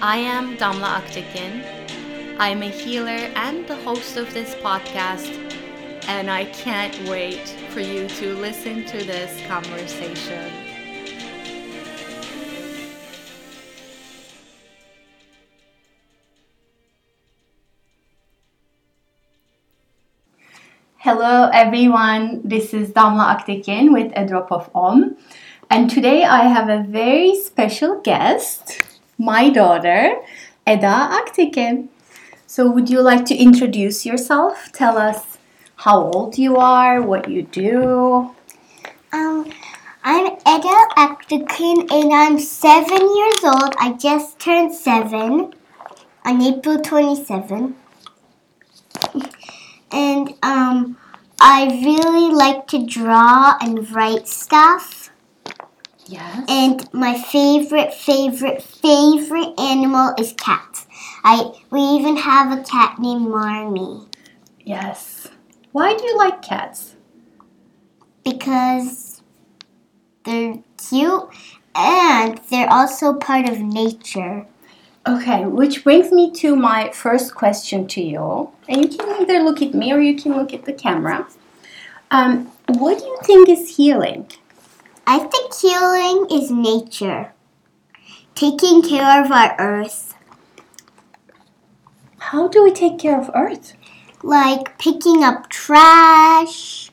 I am Damla Aktekin. I'm a healer and the host of this podcast, and I can't wait for you to listen to this conversation. Hello, everyone. This is Damla Aktekin with A Drop of Om. And today I have a very special guest, my daughter, Eda Aktekin. So, would you like to introduce yourself? Tell us how old you are, what you do. Um, I'm Eda Aktekin and I'm seven years old. I just turned seven on April 27. And um, I really like to draw and write stuff. Yes. And my favorite, favorite, favorite animal is cats. I we even have a cat named Marmee Yes. Why do you like cats? because they're cute and they're also part of nature. Okay, which brings me to my first question to you. And you can either look at me or you can look at the camera. Um, what do you think is healing? I think healing is nature. Taking care of our earth, How do we take care of Earth? like picking up trash,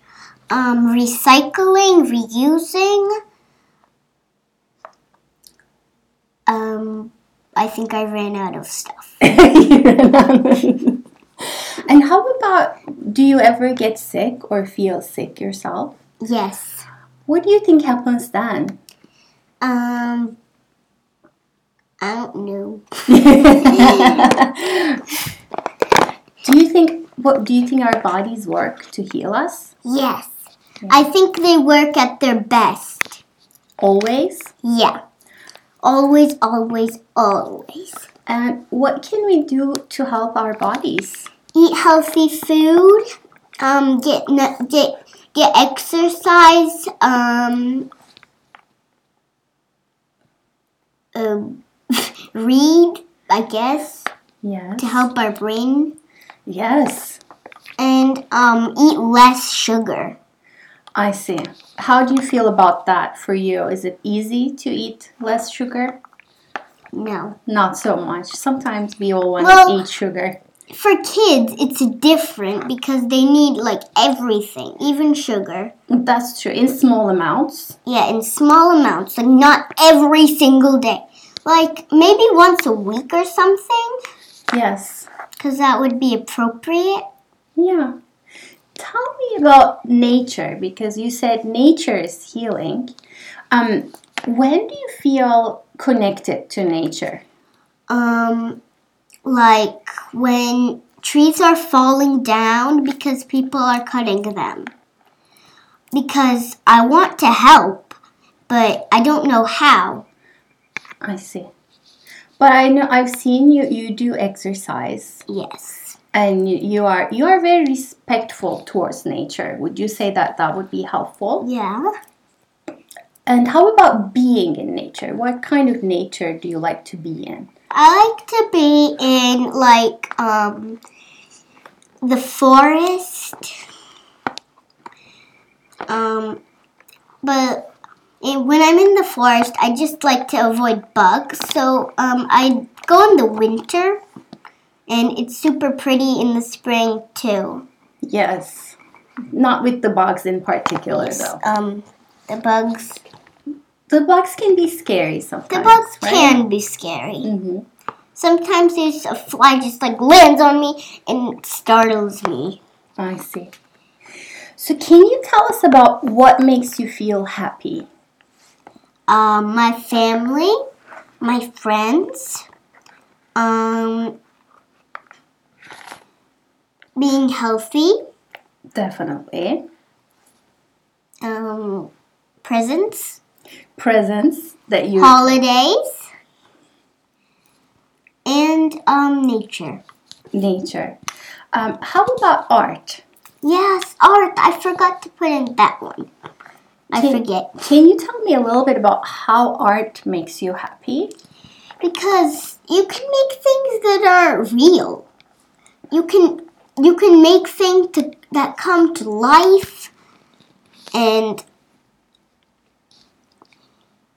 um, recycling, reusing. Um, I think I ran out of stuff. and how about do you ever get sick or feel sick yourself? Yes. What do you think happens then? Um, I don't know. do you think what do you think our bodies work to heal us? Yes. I think they work at their best. Always? Yeah. Always, always, always. And what can we do to help our bodies? Eat healthy food. Um, get get get exercise. Um, um, read. I guess Yes. to help our brain Yes. and um, eat less sugar. I see. How do you feel about that for you? Is it easy to eat less sugar? No. Not so much. Sometimes we all want Well- to eat sugar. For kids, it's different because they need like everything, even sugar. That's true. In small amounts. Yeah, in small amounts, like not every single day. Like maybe once a week or something, Yes. because that would be appropriate. Yeah. Tell me about nature because you said nature is healing. Um, when do you feel connected to nature? Um, like when trees are falling down because people are cutting them. Because I want to help, but I don't know how. I see. But I know I've seen you you do exercise Yes. and you, you are you are very respectful towards nature. Would you say that that would be helpful? Yeah. And how about being in nature? What kind of nature do you like to be in? I like to be in like um the forest. Um but when I'm in the forest, I just like to avoid bugs. So um I go in the winter and it's super pretty in the spring too. Yes. Not with the bugs in particular though. Um the bugs The bugs can be scary sometimes. the bugs right? can be scary. hmm Sometimes there's a fly just like lands on me and startles me. I see. So can you tell us about what makes you feel happy? Um, my family, my friends, um, being healthy, Definitely. um, presents, Presents that you holidays, and um, nature. nature. Um, how about art? Yes, art. I forgot to put in that one. I Can- forget. Can you tell me a little bit about how art makes you happy? Because you can make things that are real. You can you can make things to, that come to life and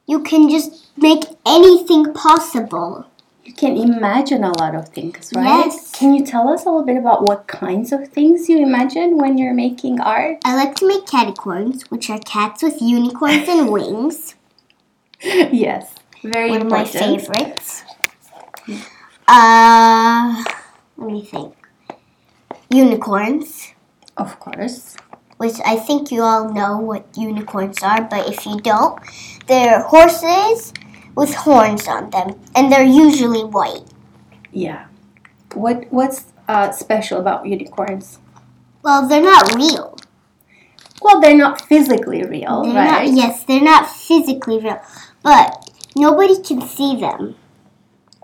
you can just make anything possible. You can imagine a lot of things, right? Yes. Can you tell us a little bit about what kinds of things you imagine when you're making art? I like to make caticorns, which are cats with unicorns and wings. yes, very One of my favorites. Uh, let me think. Unicorns. Of course. Which I think you all know what unicorns are, but if you don't, they're horses with horns on them, and they're usually white. Yeah. What What's uh, special about unicorns? Well, they're not real. Well, they're not physically real, They're right? not, yes, they're not physically real, but nobody can see them.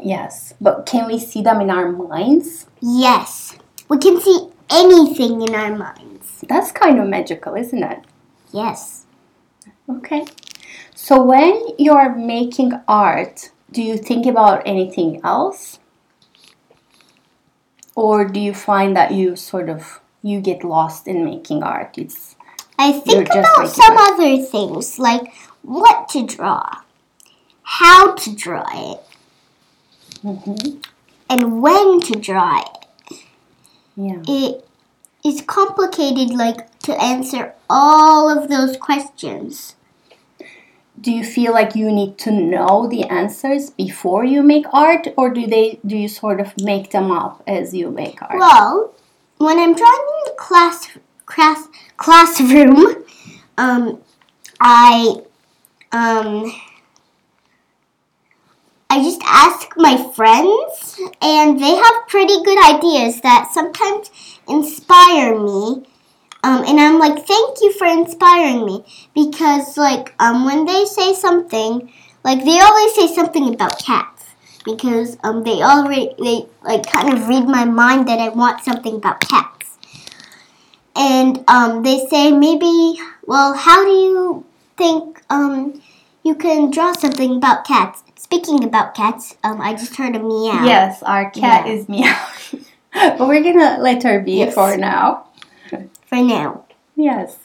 Yes. But can we see them in our minds? Yes, we can see anything in our minds. That's kind of magical, isn't it? Yes. Okay. So when you're making art, do you think about anything else? Or do you find that you sort of you get lost in making art? It's I think about some that. other things, like what to draw, how to draw it, Mhm. and when to draw it. yeah. it is complicated like to answer all of those questions Do you feel like you need to know the answers before you make art or do they do you sort of make them up as you make art? well when i'm drawing in the class, class classroom um i um I just ask my friends, and they have pretty good ideas that sometimes inspire me. Um, and I'm like, thank you for inspiring me because, like, um, when they say something, like they always say something about cats because um, they already they like kind of read my mind that I want something about cats, and um, they say maybe, well, how do you think um, you can draw something about cats? Speaking about cats, um, I just heard a meow. Yes, our cat Yeah. is meowing. but we're gonna let her be Yes. for now. For now. Yes.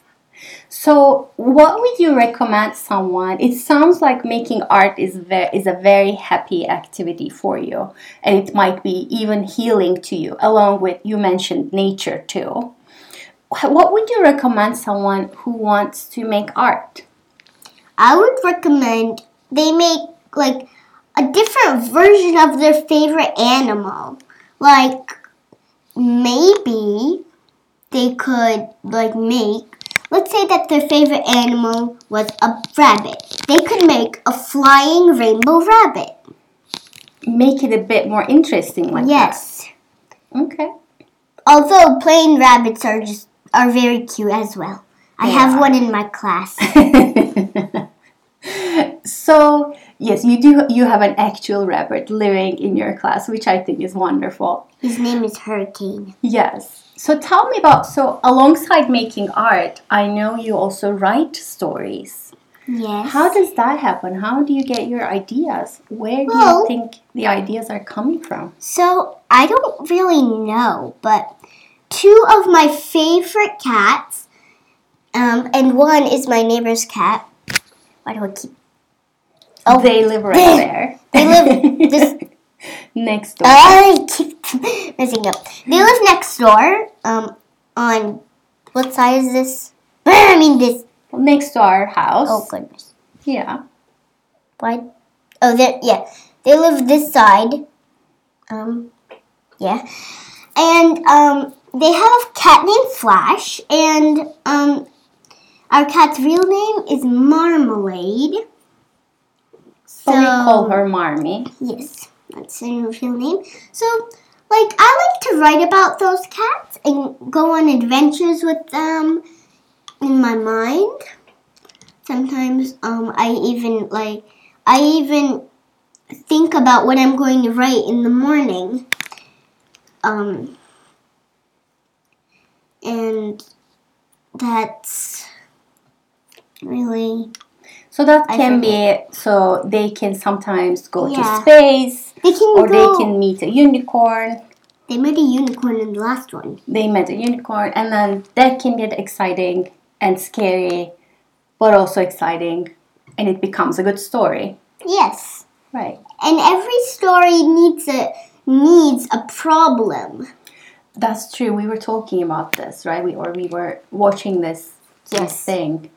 So, what would you recommend someone? It sounds like making art is ve- is a very happy activity for you, and it might be even healing to you. Along with you mentioned nature too. What would you recommend someone who wants to make art? I would recommend they make like a different version of their favorite animal. Like maybe they could like make let's say that their favorite animal was a rabbit. They could make a flying rainbow rabbit. Make it a bit more interesting, like Yes. that. Okay. Although plain rabbits are just are very cute as well. I They have one in my class. so yes, you do. You have an actual rabbit living in your class, which I think is wonderful. His name is Hurricane. Yes. So tell me about so alongside making art, I know you also write stories. Yes. How does that happen? How do you get your ideas? Where do Well- you think the ideas are coming from? So I don't really know, but two of my favorite cats, um, and one is my neighbor's cat. Why do I keep? Oh. they live right there. They live just next door. I keep messing up. They live next door. Um, on what side is this? I mean this. next to our house. Oh goodness. Yeah. Why? Oh, they yeah. They live this side. Um, yeah, and um, they have a cat named Flash, and um, our cat's real name is Marmalade. So we call her Marmy. Yes, that's her real name. So like I like to write about those cats and go on adventures with them in my mind. Sometimes um I even like I even think about what I'm going to write in the morning. Um and that's really So that I can be so they can sometimes go Yeah. to space they can or go they can meet a unicorn. they made a unicorn in the last one. They met a unicorn and then that can get exciting and scary but also exciting and it becomes a good story. Yes. Right. And every story needs a needs a problem. That's true. We were talking about this, right? We or we were watching this, this Yes. thing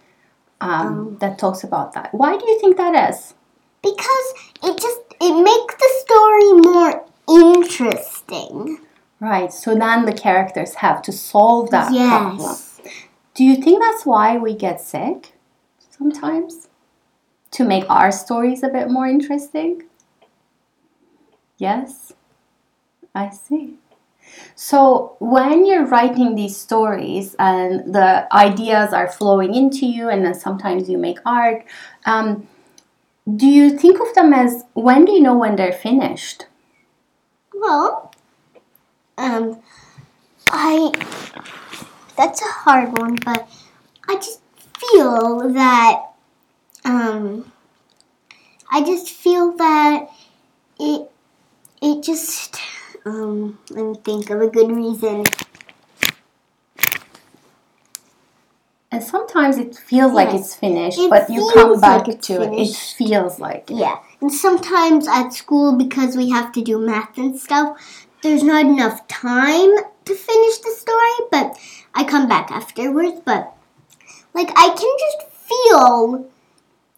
um, that talks about that. Why do you think that is? because it just it makes the story more interesting. Right. So then the characters have to solve that problem. yes. Do you think that's why we get sick sometimes? To make our stories a bit more interesting? Yes. I see. So when you're writing these stories and the ideas are flowing into you, and then sometimes you make art, um, do you think of them as when do you know when they're finished? Well, um, I that's a hard one, but I just feel that um, I just feel that it it just um, let me think of a good reason. And sometimes it feels like it's finished, It but you come back like to it. It feels like it. Yeah, and sometimes at school because we have to do math and stuff, there's not enough time to finish the story. But I come back afterwards. But like I can just feel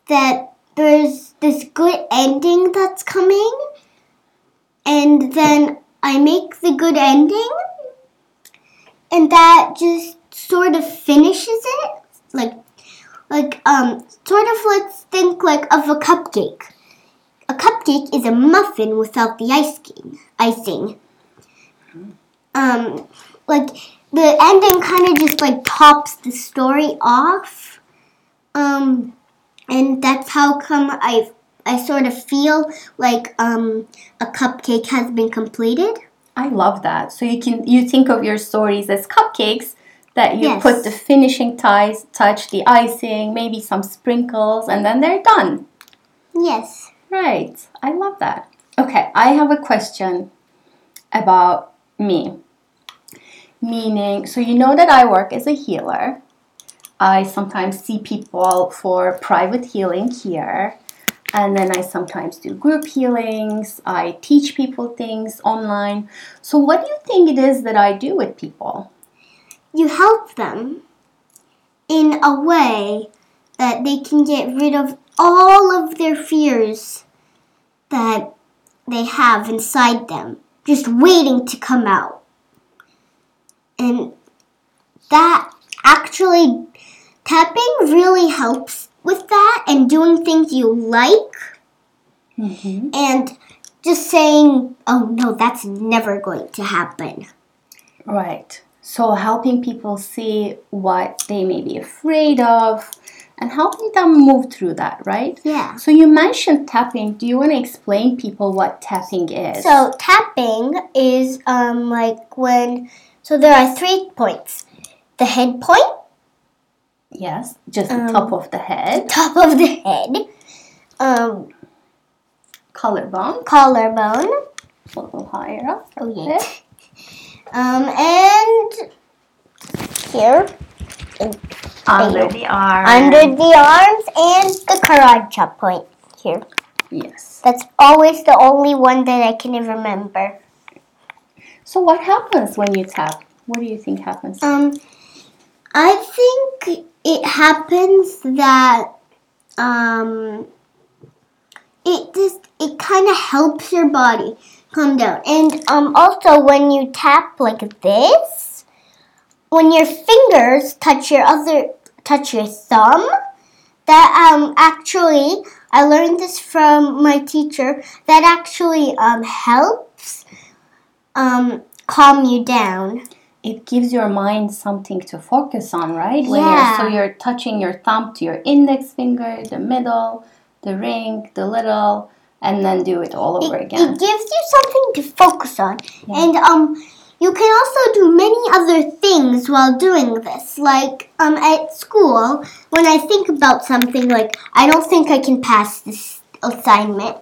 that there's this good ending that's coming, and then I make the good ending, and that just sort of finishes it. Like like um sort of let's think like of a cupcake. A cupcake is a muffin without the icing. Icing. Um, like the ending kind of just like tops the story off. Um, and that's how come I I sort of feel like um a cupcake has been completed. I love that. So you can you think of your stories as cupcakes that you Yes. put the finishing ties, touch the icing, maybe some sprinkles, and then they're done. Yes. Right. I love that. Okay, I have a question about me. Meaning, so you know that I work as a healer. I sometimes see people for private healing here. And then I sometimes do group healings. I teach people things online. So, what do you think it is that I do with people? You help them in a way that they can get rid of all of their fears that they have inside them, just waiting to come out. And that actually, tapping really helps with that and doing things you like Mm-hmm. and just saying, oh no, that's never going to happen. Right. So helping people see what they may be afraid of and helping them move through that, right? Yeah. So you mentioned tapping. Do you want to explain people what tapping is? So tapping is um like when so there are three points. The head point, yes, just the Um, top of the head, top of the head, um, collarbone, collarbone. a little higher up. Oh yeah. Um and here Under the arm. under the arms and the karacha point here. Yes. That's always the only one that I can remember. So what happens when you tap? What do you think happens? Um, I think it happens that um, it just it kind of helps your body calm down, and um, also when you tap like this, when your fingers touch your other touch your thumb, that um actually I learned this from my teacher. That actually um helps um, calm you down. It gives your mind something to focus on, right? When Yeah. you're, so you're touching your thumb to your index finger, the middle, the ring, the little, and then do it all over It, again. it gives you something to focus on. Yeah. And um you can also do many other things while doing this. Like um at school, when I think about something like I don't think I can pass this assignment,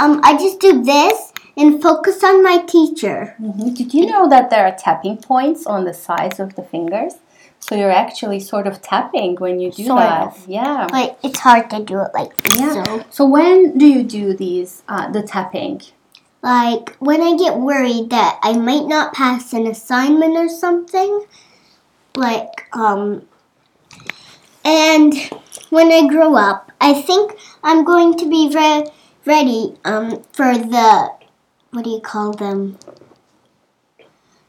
um I just do this and focus on my teacher. Mhm. Did you know that there are tapping points on the sides of the fingers? So you're actually sort of tapping when you do Sort that. of. Yeah. But it's hard to do it like Yeah. so. So when do you do these uh, the tapping? Like when I get worried that I might not pass an assignment or something, like um and when I grow up, I think I'm going to be re- ready um for the what do you call them?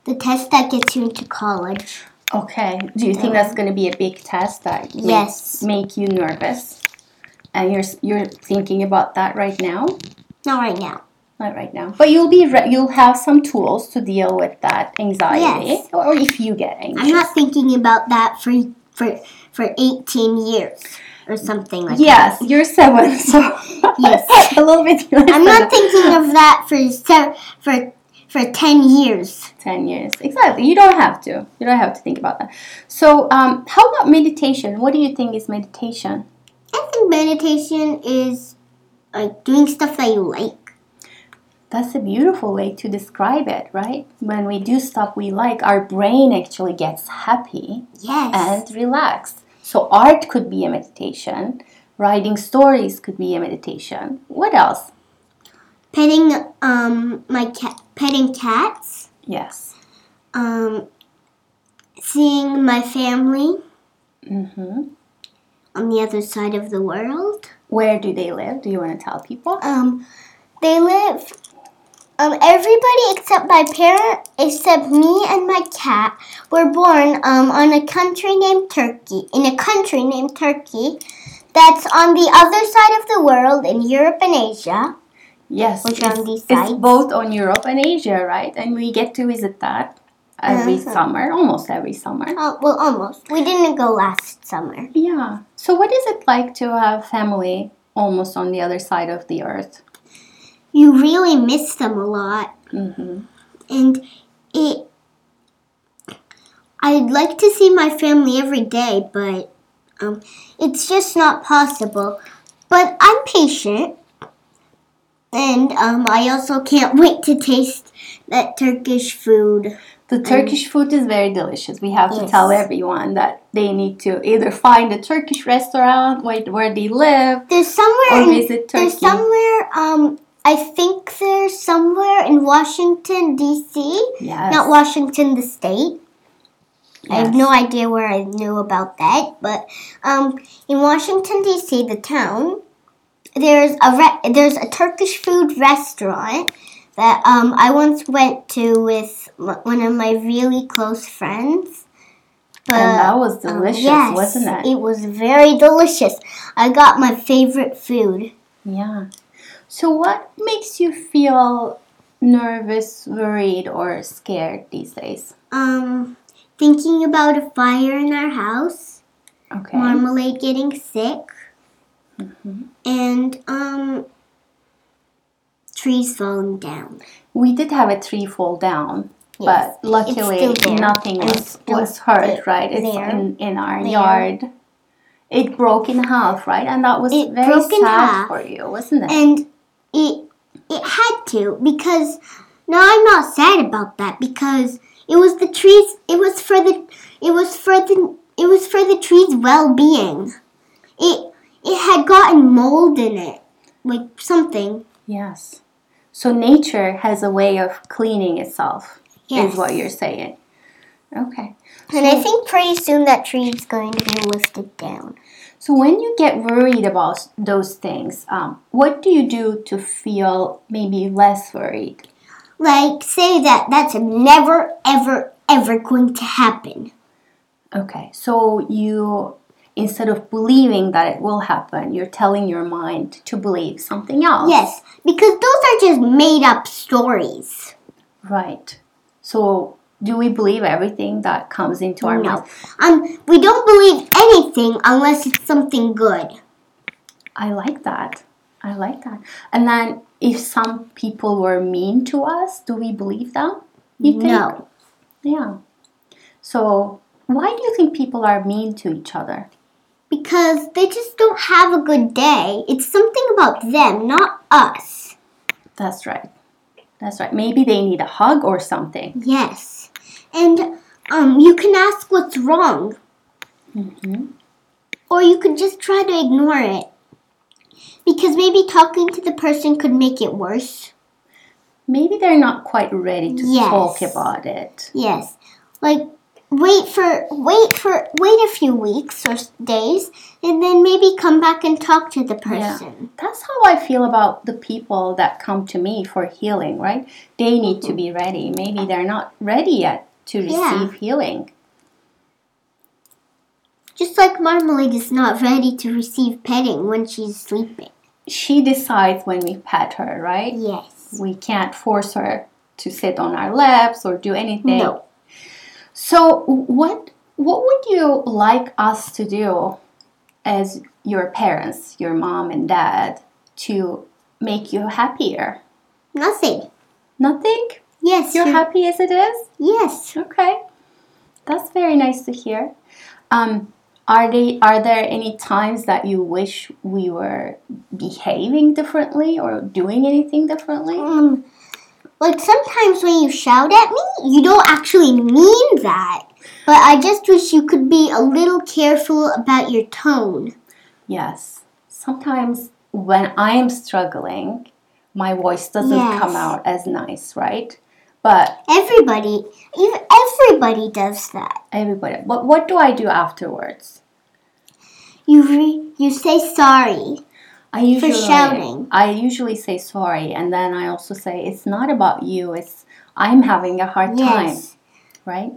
The test that gets you into college. Okay. Do you think that's going to be a big test that makes, Yes. make you nervous? And you're you're thinking about that right now? Not right now. Not right now. But you'll be re- you'll have some tools to deal with that anxiety Yes. or if you get anxious. I'm not thinking about that for for for 18 years or something like that. Yes, you're seven, so Yes. a little bit. I'm not thinking of that for se- for for 10 years. 10 years. Exactly. You don't have to. You don't have to think about that. So, um, how about meditation? What do you think is meditation? I think meditation is like doing stuff that you like. That's a beautiful way to describe it, right? When we do stuff we like, our brain actually gets happy Yes. and relaxed. So, art could be a meditation, writing stories could be a meditation. What else? petting um my cat petting cats. Yes. Um seeing my family Mm-hmm. on the other side of the world. Where do they live? Do you want to tell people? Um they live um everybody except my parent except me and my cat were born um on a country named Turkey. In a country named Turkey that's on the other side of the world in Europe and Asia. Yes, Which it's, on these it's both on Europe and Asia, right? And we get to visit that every Uh-huh. summer, almost every summer. Uh, well, almost. We didn't go last summer. Yeah. So, what is it like to have family almost on the other side of the earth? You really miss them a lot, hmm and it. I'd like to see my family every day, but um, it's just not possible. But I'm patient, and um, I also can't wait to taste that Turkish food. The Turkish food is very delicious. We have to tell everyone that they need to either find a Turkish restaurant where, where they live There's somewhere. or in, visit there's Turkey. somewhere. Um, I think there's somewhere in Washington D.C. Yes. Not Washington, the state. I have no idea where I knew about that, but um, in Washington D.C., the town, there's a re- there's a Turkish food restaurant that um, I once went to with m- one of my really close friends. But, And that was um, delicious, yes, wasn't it? It was very delicious. I got my favorite food. Yeah. So, what makes you feel nervous, worried, or scared these days? Um, thinking about a fire in our house. Okay. Marmalade getting sick, Mhm. and um, trees falling down. We did have a tree fall down, Yes, but luckily nothing was, was hurt, there. right? It's There. in, in our There. yard. It broke in half, right? And that was It very sad half. for you, wasn't it? And it it had to because now I'm not sad about that because it was the trees. It was for the it was for the it was for the trees' well-being. It it had gotten mold in it, like something. yes. So nature has a way of cleaning itself, Yes. is what you're saying. Okay. And I think pretty soon that tree is going to be lifted down. So when you get worried about those things, um, what do you do to feel maybe less worried? Like say that that's never ever ever going to happen. Okay, so you instead of believing that it will happen, you're telling your mind to believe something else. Yes, because those are just made up stories. Right. So, do we believe everything that comes into our No. mouth? Um, we don't believe anything unless it's something good. I like that. I like that. And then, if some people were mean to us, do we believe them? You think? No. Yeah. So, why do you think people are mean to each other? Because they just don't have a good day. It's something about them, not us. That's right. That's right. Maybe they need a hug or something. Yes. And um, you can ask what's wrong, hmm or you could just try to ignore it. Because maybe talking to the person could make it worse. Maybe they're not quite ready to Yes. talk about it. Yes. Like wait for wait for wait a few weeks or days and then maybe come back and talk to the person. yeah. That's how I feel about the people that come to me for healing, right? They need to be ready. Maybe they're not ready yet to receive Yeah. healing. Just like Marmalade is not ready to receive petting when she's sleeping. She decides when we pet her, right? Yes. We can't force her to sit on our laps or do anything. No. So what what would you like us to do as your parents, your mom and dad, to make you happier? Nothing. Nothing? Yes. You're happy as it is? Yes. Okay. That's very nice to hear. Um are they are there any times that you wish we were behaving differently or doing anything differently? Um, like sometimes when you shout at me, you don't actually mean that. But I just wish you could be a little careful about your tone. Yes. Sometimes when I am struggling, my voice doesn't Yes. come out as nice, right? But Everybody, even everybody does that. everybody, but what do I do afterwards? You re, you say sorry. I usually for shouting. I usually say sorry, and then I also say it's not about you. It's I'm having a hard time, right?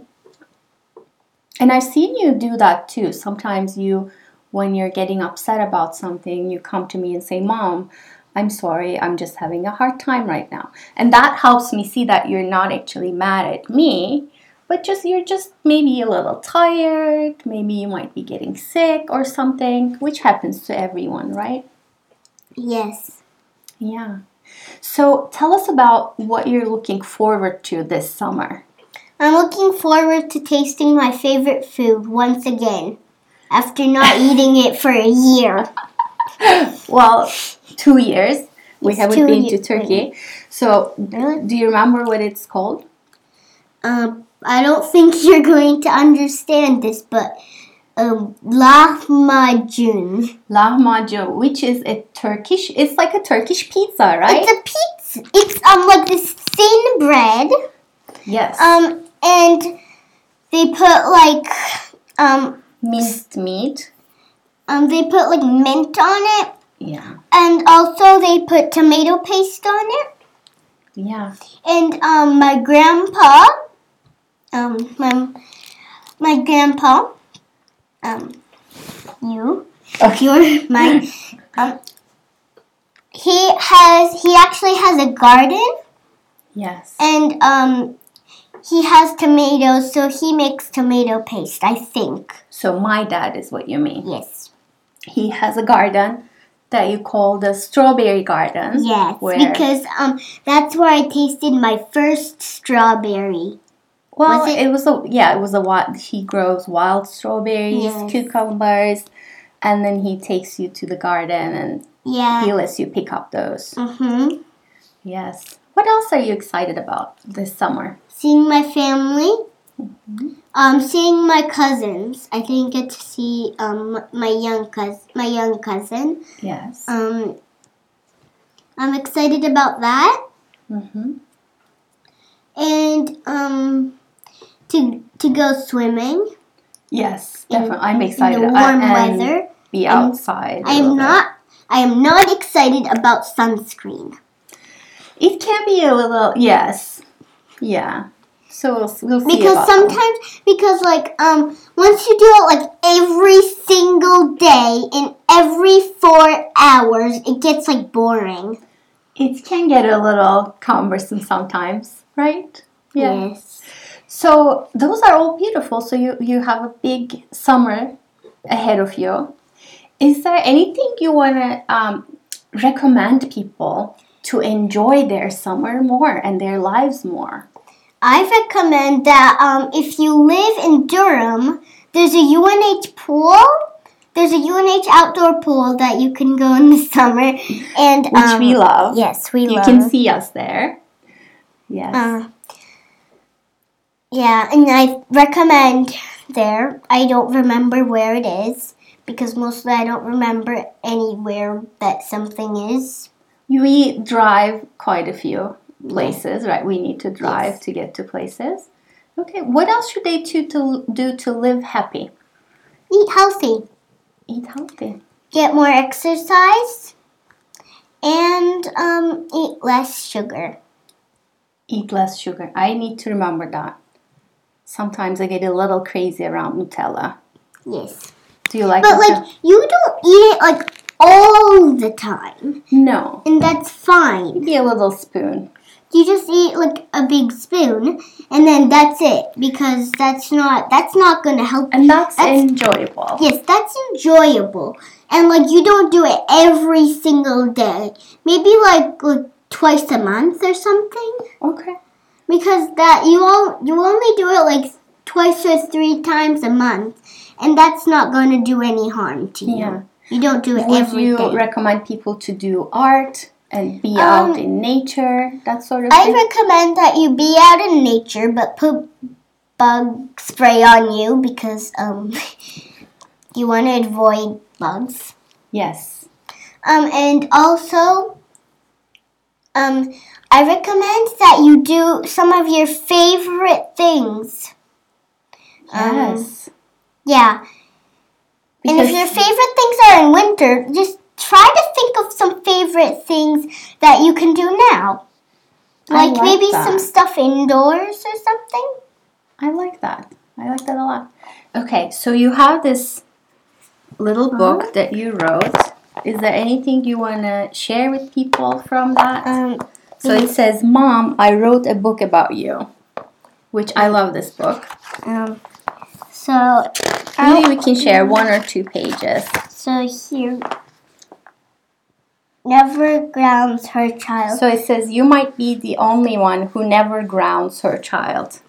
And I've seen you do that too. Sometimes you, when you're getting upset about something, you come to me and say, "Mom, I'm sorry. I'm just having a hard time right now," and that helps me see that you're not actually mad at me. But just you're just maybe a little tired, maybe you might be getting sick or something, which happens to everyone, right? Yes. Yeah. So tell us about what you're looking forward to this summer. I'm looking forward to tasting my favorite food once again after not eating it for a year. Well, two years. We It's haven't been to Turkey. So, Really? do you remember what it's called? Um, I don't think you're going to understand this, but um, lahmacun. Lahmacun, which is a Turkish. It's like a Turkish pizza, right? It's a pizza. It's um like this thin bread. yes. Um, and they put like um Minced meat. Um they put like mint on it, Yeah. and also they put tomato paste on it. Yeah. And um, my grandpa, um, my, my grandpa, um, you, you're my, um, he has, he actually has a garden, Yes. and um, he has tomatoes, so he makes tomato paste. I think. So my dad is what you mean. Yes. He has a garden that you call the strawberry garden. Yes, because um, that's where I tasted my first strawberry. Well, Was it, it- was a yeah, it was a wild. He grows wild strawberries, Yes. cucumbers, and then he takes you to the garden and Yeah. he lets you pick up those. Mm-hmm. Yes. What else are you excited about this summer? seeing my family, um, seeing my cousins. I didn't get to see um my young cousin, my young cousin. Yes. Um, I'm excited about that, mm-hmm. and um, to to go swimming Yes, in, definitely. I'm in excited. the uh, warm weather. Be I'm- outside. I am not. I am not excited about sunscreen It can be a little yes, yeah. So we'll, we'll see because sometimes because like um once you do it like every single day in every four hours, it gets like boring. it can get a little cumbersome sometimes, right? Yes. So those are all beautiful. So you you have a big summer ahead of you. Is there anything you want to um, recommend people to enjoy their summer more and their lives more? I recommend that um, if you live in Durham, there's a UNH pool. There's a UNH outdoor pool that you can go in the summer, and Which um, we love. Yes, we You love. You can see us there. Yes. Uh, yeah, and I recommend there. I don't remember where it is because mostly I don't remember anywhere that something is. we drive quite a few places, right? We need to drive to get to places. Okay. What else should they do to do to live happy? Eat healthy, Eat healthy. get more exercise, and um, eat less sugar. Eat less sugar. I need to remember that. Sometimes I get a little crazy around Nutella. Yes, Do you like but Nutella? like you don't eat it like all the time, no. and that's fine. Maybe a little spoon. You just eat like a big spoon, and then that's it because that's not that's not gonna help you. And that's, That's- enjoyable. Yes, that's enjoyable. And like you don't do it every single day. Maybe like, like twice a month or something. Okay. Because that you all you only do it like twice or three times a month. And that's not gonna do any harm to you. Yeah. You don't do it Would every you day. recommend people to do art and be Um, out in nature, that sort of I thing? recommend that you be out in nature but put bug spray on you because um you wanna avoid bugs. yes. Um, and also, um, I recommend that you do some of your favorite things. Um, Yes. Yeah. and if your favorite things are in winter, just try to think of some favorite things that you can do now. Like, like maybe that. some stuff indoors or something. I like that. I like that a lot. Okay, so you have this little book that you wrote. Is there anything you want to share with people from that? Um, so it says, Mom, I wrote a book about you, which I love this book. um, so, Maybe we can share one or two pages. so here. Never grounds her child. So it says, You might be the only one who never grounds her child.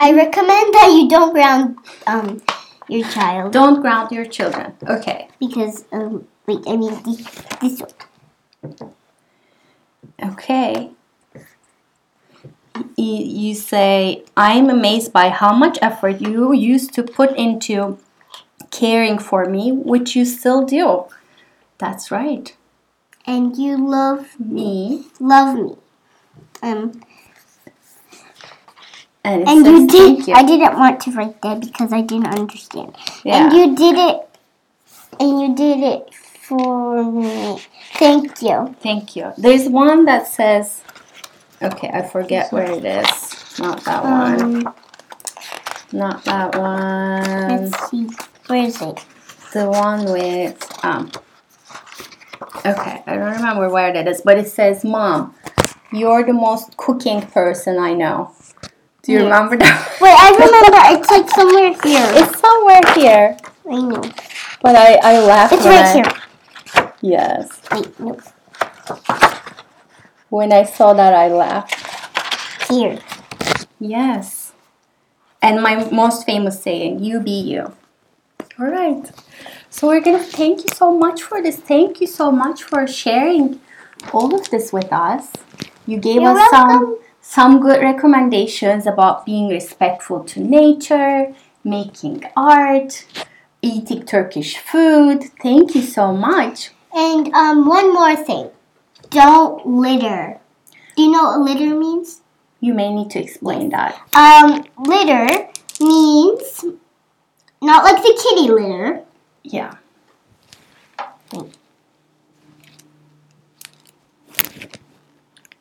I recommend that you don't ground um your child Don't ground your children. Okay. because um wait I mean this, this one. Okay. You, you say, I'm amazed by how much effort you used to put into caring for me, which you still do. That's right. And you love Me. love me. Um And, and you did you." I didn't want to write that because I didn't understand. Yeah. And you did it and you did it for me. Thank you. Thank you. There's one that says, okay, I forget where it is. Not that one. Um Not that one. let's see. Where is it? The one with um. Okay, I don't remember where that is, but it says, "Mom, you're the most cooking person I know." Do you Yeah. remember that? Wait, I remember it's like somewhere here. It's somewhere here, I know. but I I laughed. It's right I- here. Yes, Wait, no. when I saw that, I laughed. Here. Yes. And my most famous saying, you be you. All right. So we're going to thank you so much for this. Thank you so much for sharing all of this with us. You gave You're us some welcome. some good recommendations about being respectful to nature, making art, eating Turkish food. Thank you so much. And um, one more thing. Don't litter. Do you know what litter means? You may need to explain that. Um, litter means not like the kitty litter. Yeah.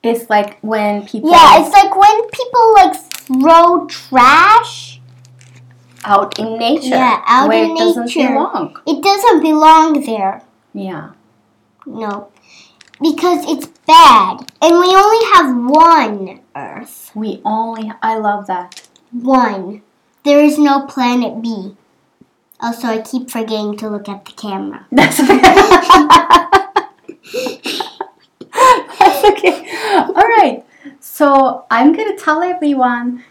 It's like when people Yeah, it's like when people like throw trash. out in nature Yeah, out where in it doesn't belong. It doesn't belong there. Yeah. No, because it's bad. And we only have one Earth. We only, I love that. One. There is no planet B. Also, I keep forgetting to look at the camera. That's That's okay. All right. So I'm going to tell everyone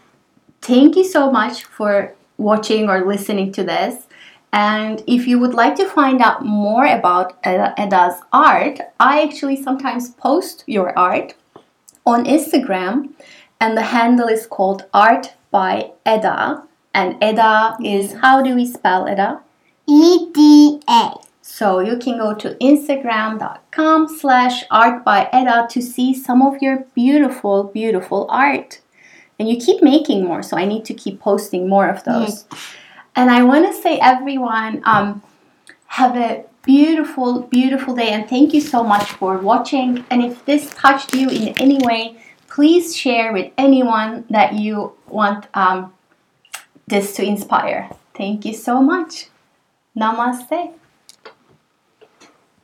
thank you so much for watching or listening to this. And if you would like to find out more about Eda's art, I actually sometimes post your art on Instagram, and the handle is called Art by Eda. And Eda is how do we spell Eda? E D A. So you can go to instagram.com slash art by Eda to see some of your beautiful, beautiful art. And you keep making more, so I need to keep posting more of those. And I want to say, everyone, um, have a beautiful, beautiful day, and thank you so much for watching. And if this touched you in any way, please share with anyone that you want um, this to inspire. Thank you so much. Namaste.